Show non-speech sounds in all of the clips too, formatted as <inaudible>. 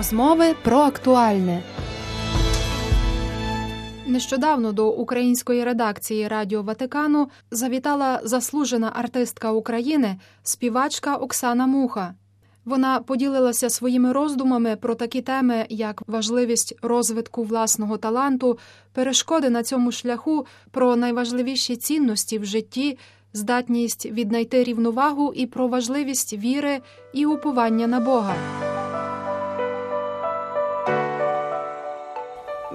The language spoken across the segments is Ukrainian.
Розмови про актуальне. Нещодавно до української редакції Радіо Ватикану завітала заслужена артистка України, співачка Оксана Муха. Вона поділилася своїми роздумами про такі теми, як важливість розвитку власного таланту, перешкоди на цьому шляху, про найважливіші цінності в житті, здатність віднайти рівновагу і про важливість віри і уповання на Бога.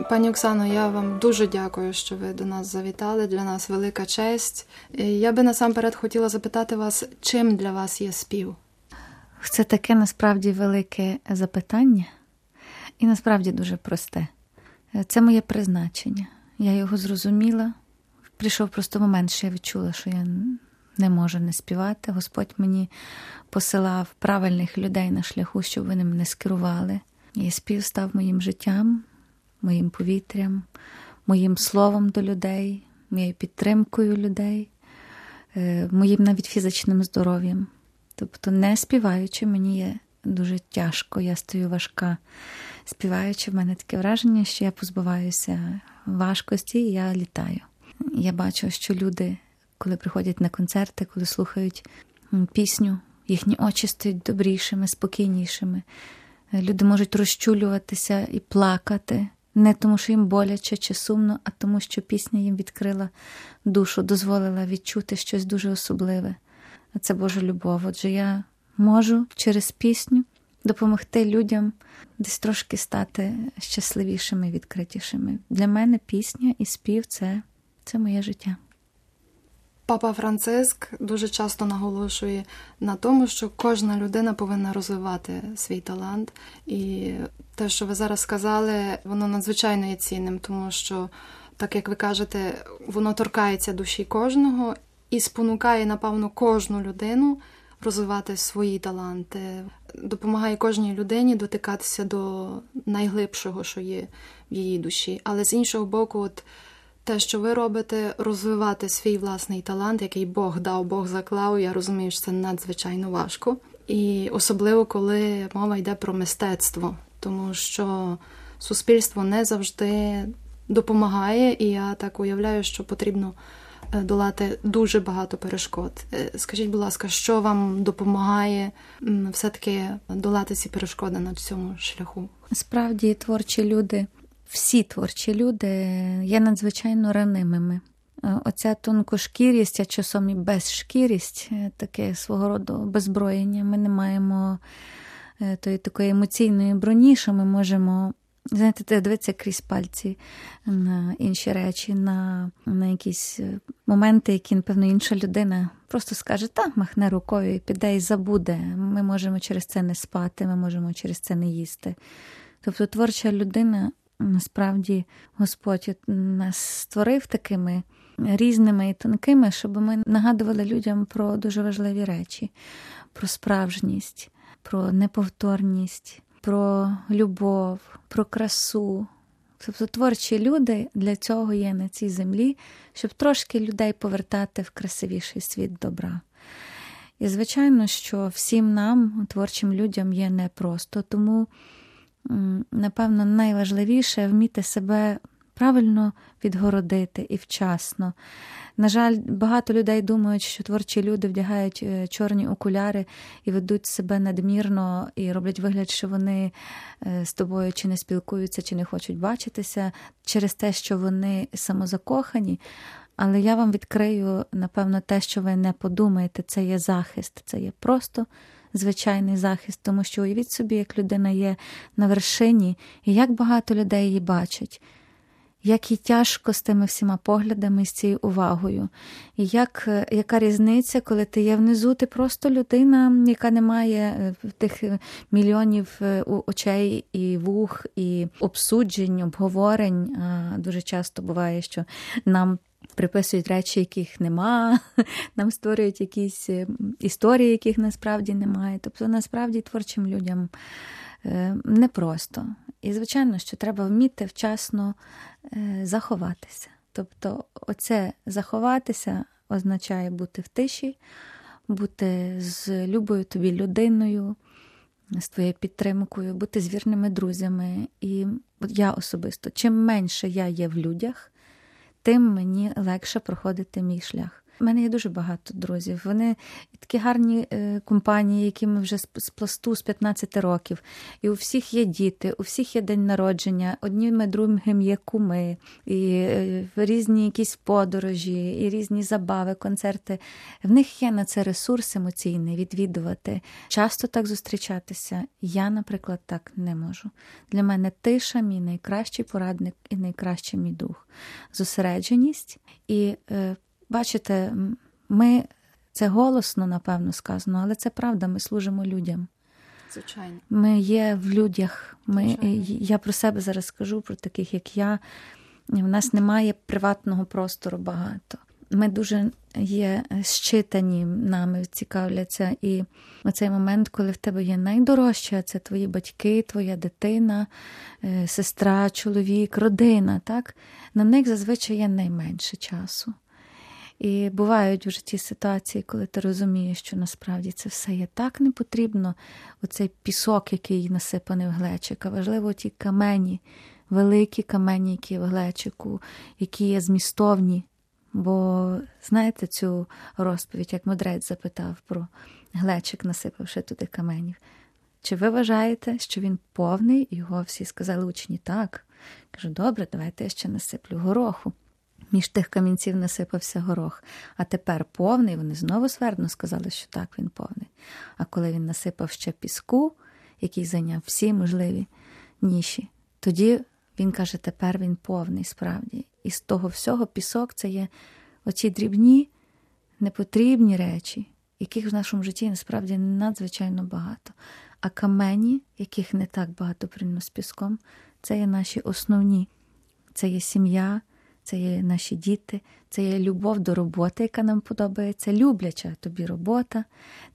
Пані Оксано, я вам дуже дякую, що ви до нас завітали. Для нас велика честь. Я би насамперед хотіла запитати вас, чим для вас є спів? Це таке насправді велике запитання, і насправді дуже просте. Це моє призначення. Я його зрозуміла. Прийшов просто момент, що я відчула, що я не можу не співати. Господь мені посилав правильних людей на шляху, щоб вони мене скерували. І спів став моїм життям, моїм повітрям, моїм словом до людей, моєю підтримкою людей, е, моїм навіть фізичним здоров'ям. Тобто, не співаючи, мені є дуже тяжко, я стою важка. Співаючи, в мене таке враження, що я позбуваюся важкості і я літаю. Я бачу, що люди, коли приходять на концерти, коли слухають пісню, їхні очі стають добрішими, спокійнішими. Люди можуть розчулюватися і плакати, не тому, що їм боляче чи сумно, а тому, що пісня їм відкрила душу, дозволила відчути щось дуже особливе. А це Божа любов. Отже, я можу через пісню допомогти людям десь трошки стати щасливішими, відкритішими. Для мене пісня і спів це, це моє життя. Папа Франциск дуже часто наголошує на тому, що кожна людина повинна розвивати свій талант. І те, що ви зараз сказали, воно надзвичайно є цінним, тому що, так як ви кажете, воно торкається душі кожного і спонукає, напевно, кожну людину розвивати свої таланти, допомагає кожній людині дотикатися до найглибшого, що є в її душі. Але з іншого боку, от те, що ви робите, розвивати свій власний талант, який Бог дав, Бог заклав. Я розумію, що це надзвичайно важко. І особливо коли мова йде про мистецтво, тому що суспільство не завжди допомагає, і я так уявляю, що потрібно е, долати дуже багато перешкод. Е, скажіть, будь ласка, що вам допомагає все-таки долати ці перешкоди на цьому шляху? Справді творчі люди всі творчі люди є надзвичайно ранимими. Е, оця тонкошкірість, а часом і безшкірість, е, таке свого роду беззброєння. Ми не маємо е, тої такої емоційної броні, що ми можемо. Знаєте, дивитися крізь пальці на інші речі, на на якісь моменти, які, напевно, інша людина просто скаже, так, махне рукою і піде і забуде. Ми можемо через це не спати, ми можемо через це не їсти. Тобто творча людина Насправді Господь нас створив такими різними і тонкими, щоб ми нагадували людям про дуже важливі речі, про справжність, про неповторність, про любов, про красу. Тобто творчі люди для цього є на цій землі, щоб трошки людей повертати в красивіший світ добра. І, звичайно, що всім нам, творчим людям, є непросто, тому напевно, найважливіше вміти себе правильно відгородити і вчасно. На жаль, багато людей думають, що творчі люди вдягають е, чорні окуляри і ведуть себе надмірно і роблять вигляд, що вони е, з тобою чи не спілкуються, чи не хочуть бачитися через те, що вони самозакохані. Але я вам відкрию, напевно, те, що ви не подумаєте, це є захист, це є просто звичайний захист, тому що уявіть собі, як людина є на вершині, і як багато людей її бачать, як їй тяжко з тими всіма поглядами і з цією увагою. І як, яка різниця, коли ти є внизу, ти просто людина, яка не має е, тих мільйонів е, очей і вух, і обсуджень, обговорень. Дуже часто буває, що нам приписують речі, яких нема, <laughs> нам створюють якісь е, історії, яких насправді немає. Тобто, насправді творчим людям е, непросто. І, звичайно, що треба вміти вчасно е, заховатися. Тобто, оце заховатися означає бути в тиші, бути з любою тобі людиною, з твоєю підтримкою, бути з вірними друзями. І от я особисто, чим менше я є в людях, тим мені легше проходити мій шлях. У мене є дуже багато друзів. Вони такі гарні е, компанії, які ми вже з, пласту з 15 років. І у всіх є діти, у всіх є день народження, одним другим є куми, і е, різні якісь подорожі, і різні забави, концерти. В них є на це ресурс емоційний відвідувати, часто так зустрічатися. Я, наприклад, так не можу. Для мене тиша, мій найкращий порадник і найкращий мій дух, зосередженість і. Е, Бачите, ми це голосно, напевно, сказано, але це правда, ми служимо людям. Звичайно. Ми є в людях. Ми, Я про себе зараз скажу, про таких, як я. У нас немає приватного простору багато. Ми дуже є щитані нами, цікавляться. І оцей момент, коли в тебе є найдорожче, це твої батьки, твоя дитина, е, сестра, чоловік, родина. так? На них зазвичай є найменше часу. І бувають в житті ситуації, коли ти розумієш, що насправді це все є так не потрібно. Оцей пісок, який насипаний в глечик, а важливо ті камені, великі камені, які в глечику, які є змістовні. Бо знаєте цю розповідь, як мудрець запитав про глечик, насипавши туди каменів. Чи ви вважаєте, що він повний? Його всі сказали учні так. Кажу, добре, давайте я ще насиплю гороху. Між тих камінців насипався горох, а тепер повний, вони знову свердно сказали, що так, він повний. А коли він насипав ще піску, який зайняв всі можливі ніші, тоді він каже, тепер він повний справді. І з того всього пісок це є оці дрібні, непотрібні речі, яких в нашому житті насправді надзвичайно багато. А камені, яких не так багато порівняно з піском, це є наші основні, це є сім'я це є наші діти, це є любов до роботи, яка нам подобається, любляча тобі робота,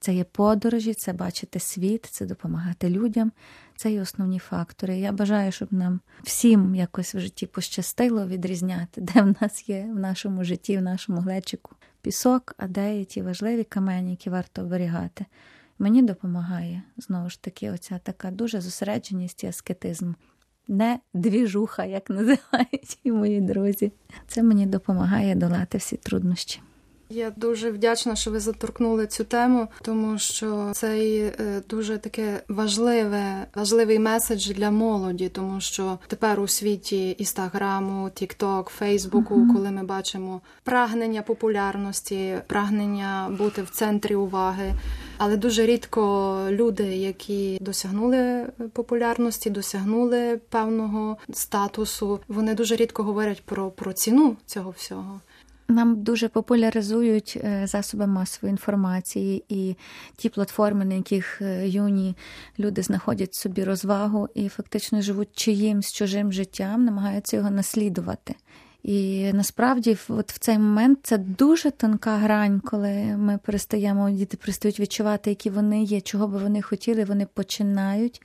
це є подорожі, це бачити світ, це допомагати людям. Це є основні фактори. Я бажаю, щоб нам всім якось в житті пощастило відрізняти, де в нас є в нашому житті, в нашому глечику пісок, а де є ті важливі камені, які варто оберігати. Мені допомагає знову ж таки оця така дуже зосередженість і аскетизм не двіжуха, як називають <laughs> мої друзі. Це мені допомагає долати всі труднощі. Я дуже вдячна, що ви заторкнули цю тему, тому що це дуже таке важливе, важливий меседж для молоді, тому що тепер у світі інстаграму, тікток, фейсбуку, uh-huh. коли ми бачимо прагнення популярності, прагнення бути в центрі уваги. Але дуже рідко люди, які досягнули популярності, досягнули певного статусу, вони дуже рідко говорять про, про ціну цього всього. Нам дуже популяризують е, засоби масової інформації і ті платформи, на яких е, юні люди знаходять собі розвагу і фактично живуть чиїмсь чужим життям, намагаються його наслідувати. І насправді, от в цей момент це дуже тонка грань, коли ми перестаємо, діти перестають відчувати, які вони є, чого би вони хотіли, вони починають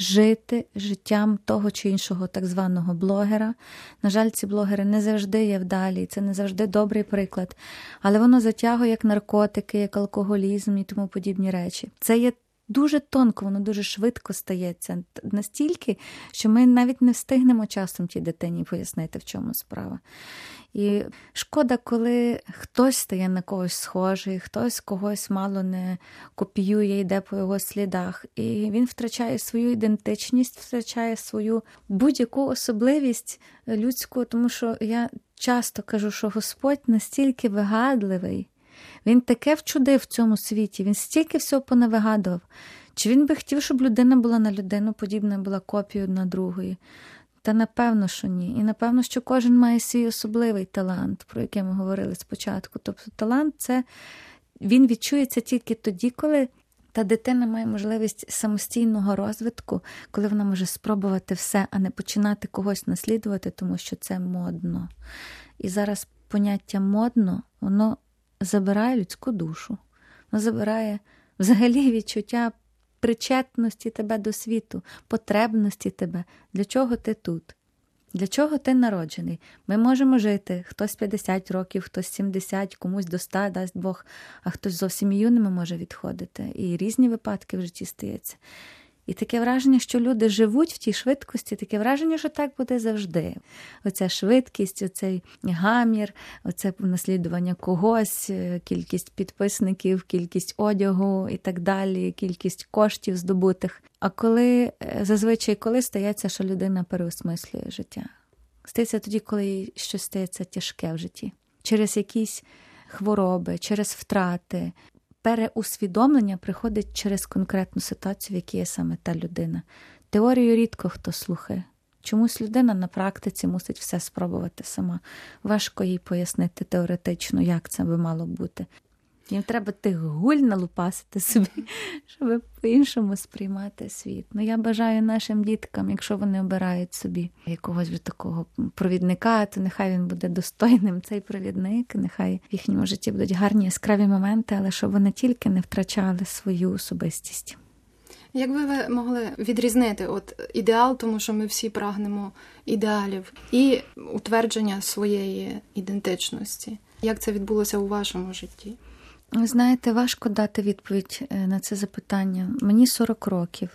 жити життям того чи іншого так званого блогера. На жаль, ці блогери не завжди є вдалі, це не завжди добрий приклад, але воно затягує як наркотики, як алкоголізм і тому подібні речі. Це є. Дуже тонко, воно дуже швидко стається настільки, що ми навіть не встигнемо часом тій дитині пояснити, в чому справа. І шкода, коли хтось стає на когось схожий, хтось когось мало не копіює, йде по його слідах, і він втрачає свою ідентичність, втрачає свою будь-яку особливість людську, тому що я часто кажу, що Господь настільки вигадливий, він таке вчудив в цьому світі, він стільки всього понавигадував. Чи він би хотів, щоб людина була на людину, подібна була копією на другої? Та напевно, що ні. І напевно, що кожен має свій особливий талант, про який ми говорили спочатку. Тобто талант це він відчується тільки тоді, коли та дитина має можливість самостійного розвитку, коли вона може спробувати все, а не починати когось наслідувати, тому що це модно. І зараз поняття модно, воно забирає людську душу, воно забирає взагалі відчуття причетності тебе до світу, потребності тебе, для чого ти тут? Для чого ти народжений? Ми можемо жити, хтось 50 років, хтось 70, комусь до 100 дасть Бог, а хтось зовсім юними може відходити. І різні випадки в житті стаються. І таке враження, що люди живуть в тій швидкості, таке враження, що так буде завжди. Оця швидкість, оцей гамір, оце наслідування когось, е, кількість підписників, кількість одягу і так далі, кількість коштів здобутих. А коли е, зазвичай коли стається, що людина переосмислює життя? Стається тоді, коли щось стається тяжке в житті, через якісь хвороби, через втрати, переусвідомлення приходить через конкретну ситуацію, в якій є саме та людина. Теорію рідко хто слухає. Чомусь людина на практиці мусить все спробувати сама. Важко їй пояснити теоретично, як це би мало бути. Їм треба тих гуль налупасити собі, <laughs> щоб по-іншому сприймати світ. Ну я бажаю нашим діткам, якщо вони обирають собі якогось такого провідника, то нехай він буде достойним цей провідник, нехай в їхньому житті будуть гарні яскраві моменти, але щоб вони тільки не втрачали свою особистість. Як би ви могли відрізнити от ідеал, тому що ми всі прагнемо ідеалів, і утвердження своєї ідентичності? Як це відбулося у вашому житті? Ви знаєте, важко дати відповідь е, на це запитання. Мені 40 років,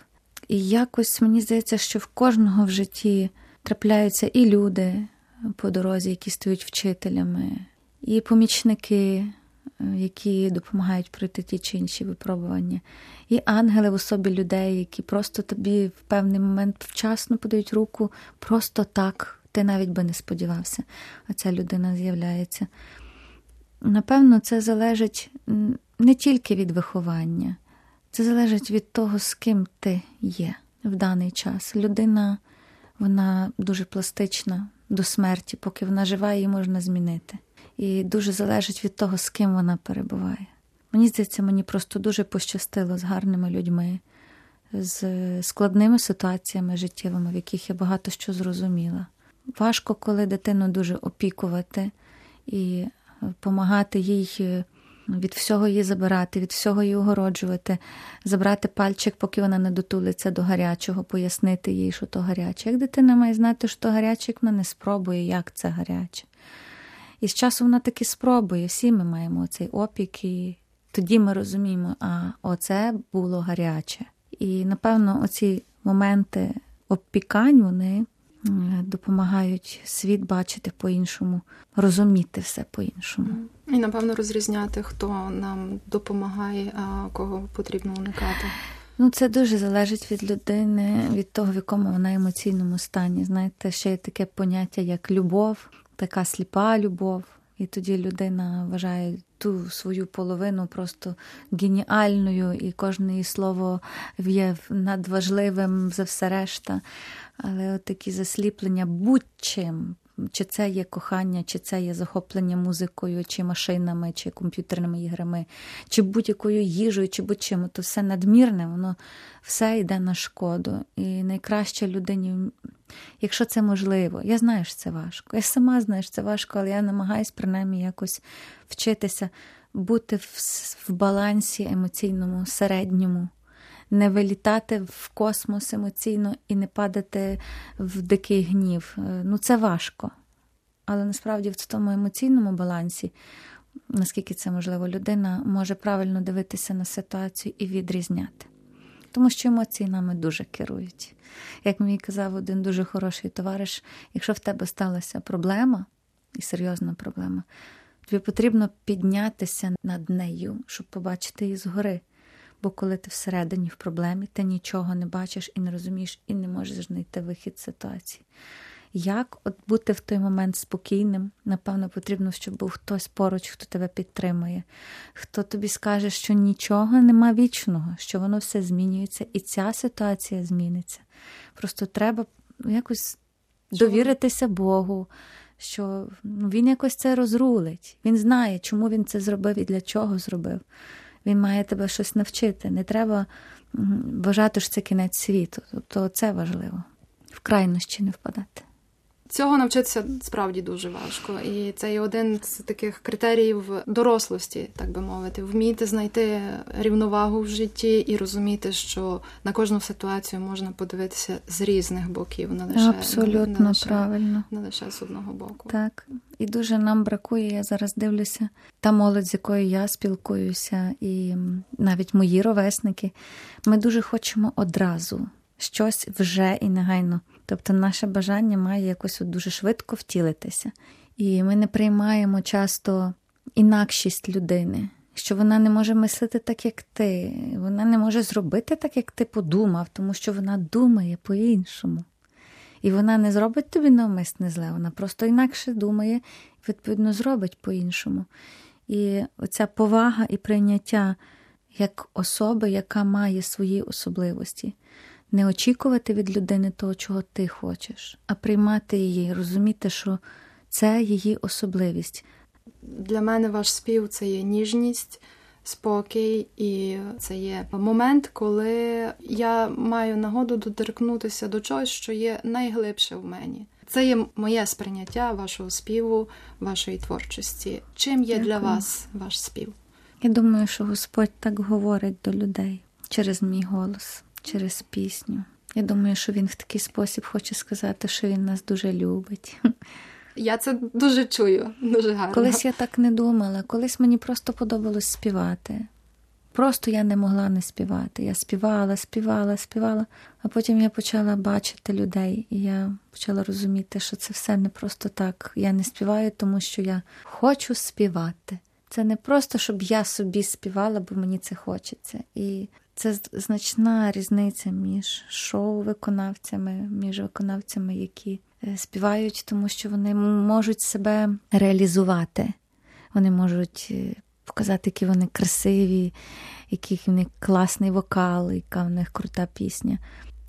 і якось мені здається, що в кожного в житті трапляються і люди по дорозі, які стають вчителями, і помічники, е, які допомагають пройти ті чи інші випробування, і ангели в особі людей, які просто тобі в певний момент вчасно подають руку, просто так. Ти навіть би не сподівався, а ця людина з'являється. Напевно, це залежить не тільки від виховання, це залежить від того, з ким ти є в даний час. Людина, вона дуже пластична до смерті, поки вона жива, її можна змінити. І дуже залежить від того, з ким вона перебуває. Мені здається, мені просто дуже пощастило з гарними людьми, з складними ситуаціями життєвими, в яких я багато що зрозуміла. Важко, коли дитину дуже опікувати і допомагати їй е, від всього її забирати, від всього її огороджувати, забрати пальчик, поки вона не дотулиться до гарячого, пояснити їй, що то гаряче. Як дитина має знати, що то гаряче, як вона не спробує, як це гаряче. І з часу вона таки спробує. Всі ми маємо цей опік, і тоді ми розуміємо, а оце було гаряче. І напевно, оці моменти обпікань, вони допомагають світ бачити по-іншому, розуміти все по-іншому. І, напевно, розрізняти, хто нам допомагає, а кого потрібно уникати. Ну, це дуже залежить від людини, від того, в якому вона емоційному стані. Знаєте, ще є таке поняття, як любов, така сліпа любов. І тоді людина вважає ту свою половину просто геніальною, і кожне її слово є надважливим за все решта. Але от такі засліплення будь-чим. Чи це є кохання, чи це є захоплення музикою, чи машинами, чи комп'ютерними іграми, чи будь-якою їжею, чи будь-чим, то все надмірне, воно все йде на шкоду. І найкраще людині, якщо це можливо, я знаю, що це важко. Я сама знаю, що це важко, але я намагаюся принаймні якось вчитися бути в, в балансі емоційному, середньому не вилітати в космос емоційно і не падати в дикий гнів. Е, ну, це важко. Але насправді в тому емоційному балансі, наскільки це можливо, людина може правильно дивитися на ситуацію і відрізняти. Тому що емоції нами дуже керують. Як мені казав один дуже хороший товариш, якщо в тебе сталася проблема, і серйозна проблема, тобі потрібно піднятися над нею, щоб побачити її згори. Бо коли ти всередині в проблемі, ти нічого не бачиш і не розумієш, і не можеш знайти вихід з ситуації. Як от бути в той момент спокійним? Напевно, потрібно, щоб був хтось поруч, хто тебе підтримує, хто тобі скаже, що нічого нема вічного, що воно все змінюється, і ця ситуація зміниться. Просто треба якось довіритися Богу, що ну, він якось це розрулить. Він знає, чому він це зробив і для чого зробив. Він має тебе щось навчити. Не треба вважати, що це кінець світу. Тобто це важливо. В крайнощі не впадати. Цього навчитися справді дуже важко, і це є один з таких критеріїв дорослості, так би мовити, вміти знайти рівновагу в житті і розуміти, що на кожну ситуацію можна подивитися з різних боків, не лише Абсолютно не лише, правильно. не лише з одного боку. Так, і дуже нам бракує. Я зараз дивлюся, та молодь, з якою я спілкуюся, і навіть мої ровесники. Ми дуже хочемо одразу щось вже і негайно. Тобто, наше бажання має якось от дуже швидко втілитися. І ми не приймаємо часто інакшість людини, що вона не може мислити так, як ти, вона не може зробити так, як ти подумав, тому що вона думає по-іншому. І вона не зробить тобі навмисне зле, вона просто інакше думає і, відповідно, зробить по-іншому. І оця повага і прийняття як особи, яка має свої особливості, не очікувати від людини того, чого ти хочеш, а приймати її, розуміти, що це її особливість. Для мене ваш спів це є ніжність, спокій, і це є момент, коли я маю нагоду доторкнутися до чогось, що є найглибше в мені. Це є моє сприйняття вашого співу, вашої творчості. Чим є Дякую. для вас ваш спів? Я думаю, що Господь так говорить до людей через мій голос, через пісню. Я думаю, що він в такий спосіб хоче сказати, що він нас дуже любить. Я це дуже чую, дуже гарно. Колись я так не думала, колись мені просто подобалось співати. Просто я не могла не співати. Я співала, співала, співала, а потім я почала бачити людей, і я почала розуміти, що це все не просто так. Я не співаю, тому що я хочу співати. Це не просто, щоб я собі співала, бо мені це хочеться. І це значна різниця між шоу-виконавцями, між виконавцями, які е, співають, тому що вони можуть себе реалізувати. Вони можуть е, показати, які вони красиві, який в них класний вокал, яка в них крута пісня.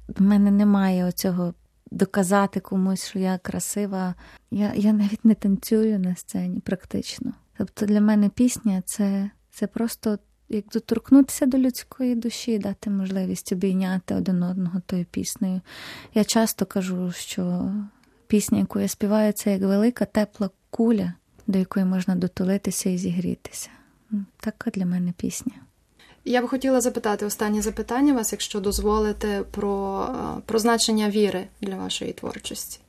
В мене немає оцього доказати комусь, що я красива. Я, я навіть не танцюю на сцені практично. Тобто для мене пісня це, це просто як доторкнутися до людської душі, дати можливість обійняти один одного тою піснею. Я часто кажу, що пісня, яку я співаю, це як велика тепла куля, до якої можна дотулитися і зігрітися. Така для мене пісня. Я б хотіла запитати останнє запитання вас, якщо дозволите, про, е, про значення віри для вашої творчості.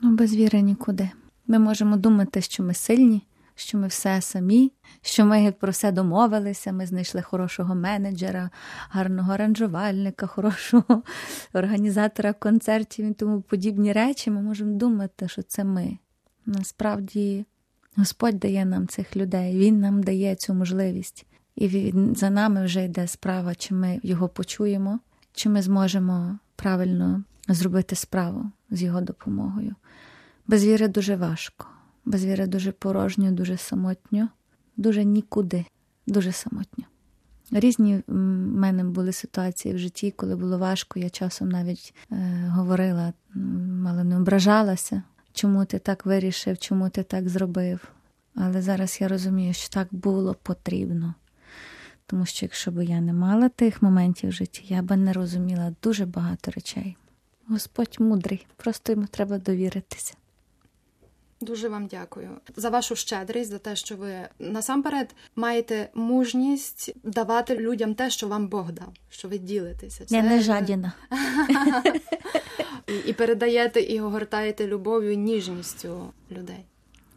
Ну, без віри нікуди. Ми можемо думати, що ми сильні, що ми все самі, що ми про все домовилися, ми знайшли хорошого менеджера, гарного аранжувальника, хорошого <laughs> організатора концертів і тому подібні речі. Ми можемо думати, що це ми. Насправді Господь дає нам цих людей, Він нам дає цю можливість. І він, за нами вже йде справа, чи ми його почуємо, чи ми зможемо правильно зробити справу з його допомогою. Без віри дуже важко, без віри дуже порожньо, дуже самотньо, дуже нікуди, дуже самотньо. Різні в мене були ситуації в житті, коли було важко. Я часом навіть е, говорила, мало не ображалася, чому ти так вирішив, чому ти так зробив. Але зараз я розумію, що так було потрібно. Тому що якщо б я не мала тих моментів в житті, я би не розуміла дуже багато речей. Господь мудрий, просто йому треба довіритися. Дуже вам дякую за вашу щедрість, за те, що ви насамперед маєте мужність давати людям те, що вам Бог дав, що ви ділитеся. Я не жадіна. І, і передаєте і огортаєте любов'ю і ніжністю людей.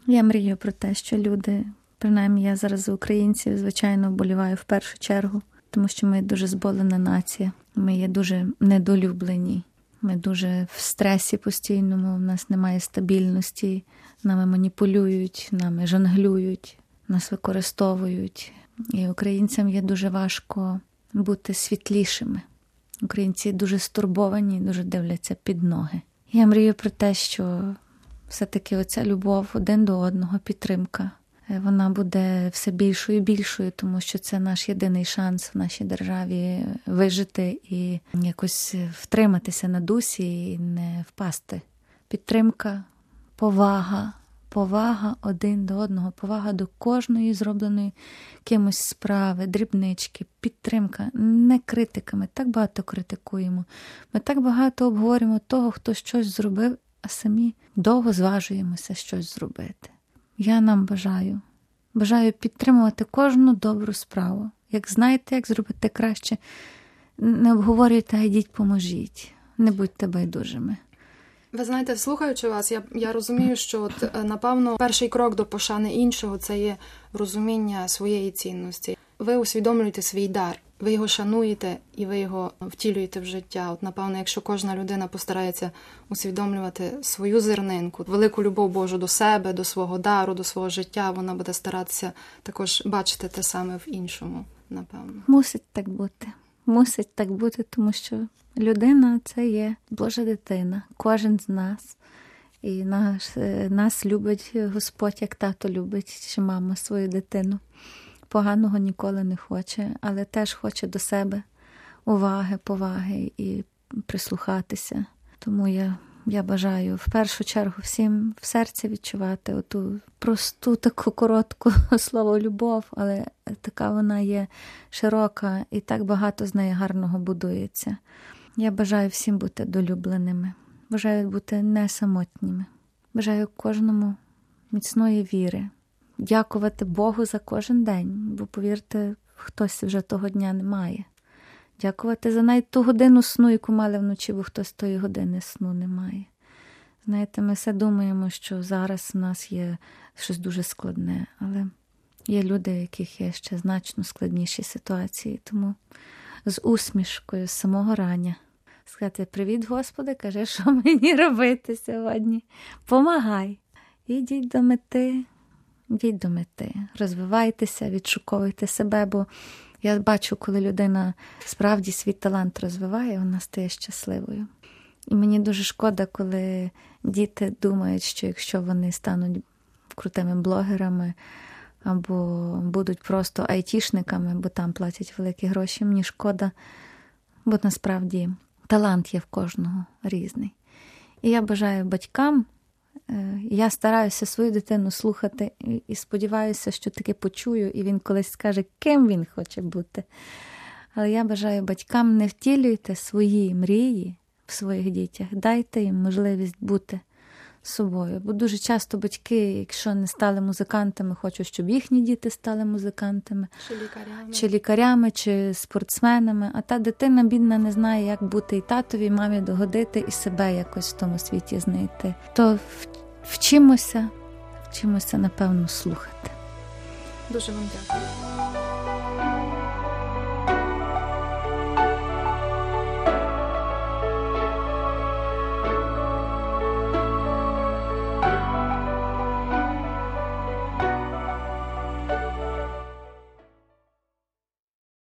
Я мрію про те, що люди, принаймні я зараз за українців, звичайно, вболіваю в першу чергу, тому що ми дуже зболена нація. Ми є дуже недолюблені. Ми дуже в стресі постійному, в нас немає стабільності, нами маніпулюють, нами жонглюють, нас використовують. І українцям є дуже важко бути світлішими. Українці дуже стурбовані, дуже дивляться під ноги. Я мрію про те, що все-таки оця любов один до одного, підтримка, вона буде все більшою і більшою, тому що це наш єдиний шанс в нашій державі вижити і якось втриматися на дусі і не впасти. Підтримка, повага, повага один до одного, повага до кожної зробленої кимось справи, дрібнички, підтримка, не критика. Ми так багато критикуємо. Ми так багато обговорюємо того, хто щось зробив а самі довго зважуємося щось зробити. Я нам бажаю, бажаю підтримувати кожну добру справу. Як знаєте, як зробити краще, не обговорюйте, а йдіть, поможіть, не будьте байдужими. Ви знаєте, слухаючи вас, я, я розумію, що от, е, напевно перший крок до пошани іншого це є розуміння своєї цінності. Ви усвідомлюєте свій дар, ви його шануєте і ви його втілюєте в життя. От, напевно, якщо кожна людина постарається усвідомлювати свою зернинку, велику любов Божу до себе, до свого дару, до свого життя, вона буде старатися також бачити те саме в іншому, напевно. Мусить так бути. Мусить так бути, тому що людина це є Божа дитина, кожен з нас. І наш, е, нас любить Господь, як тато любить чи мама свою дитину. Поганого ніколи не хоче, але теж хоче до себе уваги, поваги і прислухатися. Тому я, я бажаю в першу чергу всім в серці відчувати оту просту, таку коротку <laughs> слово любов, але така вона є широка і так багато з неї гарного будується. Я бажаю всім бути долюбленими, бажаю бути не самотніми. Бажаю кожному міцної віри, дякувати Богу за кожен день, бо, повірте, хтось вже того дня не має. Дякувати за навіть ту годину сну, яку мали вночі, бо хтось тої години сну не має. Знаєте, ми все думаємо, що зараз у нас є щось дуже складне, але є люди, в яких є ще значно складніші ситуації. Тому з усмішкою з самого рання сказати: Привіт, Господи, кажи, що мені робити сьогодні. Помагай. Ідіть до мети, йдіть до мети, розвивайтеся, відшуковуйте себе, бо я бачу, коли людина справді свій талант розвиває, вона стає щасливою. І мені дуже шкода, коли діти думають, що якщо вони стануть крутими блогерами або будуть просто айтішниками, бо там платять великі гроші, мені шкода, бо насправді талант є в кожного різний. І я бажаю батькам, я стараюся свою дитину слухати і сподіваюся, що таки почую, і він колись скаже, ким він хоче бути. Але я бажаю батькам не втілюйте свої мрії в своїх дітях, дайте їм можливість бути собою. Бо дуже часто батьки, якщо не стали музикантами, хочуть, щоб їхні діти стали музикантами, Чи лікарями. чи лікарями, чи спортсменами. А та дитина, бідна, не знає, як бути і татові, і мамі догодити, і себе якось в тому світі знайти. То вчимося, вчимося, напевно, слухати. Дуже вам дякую.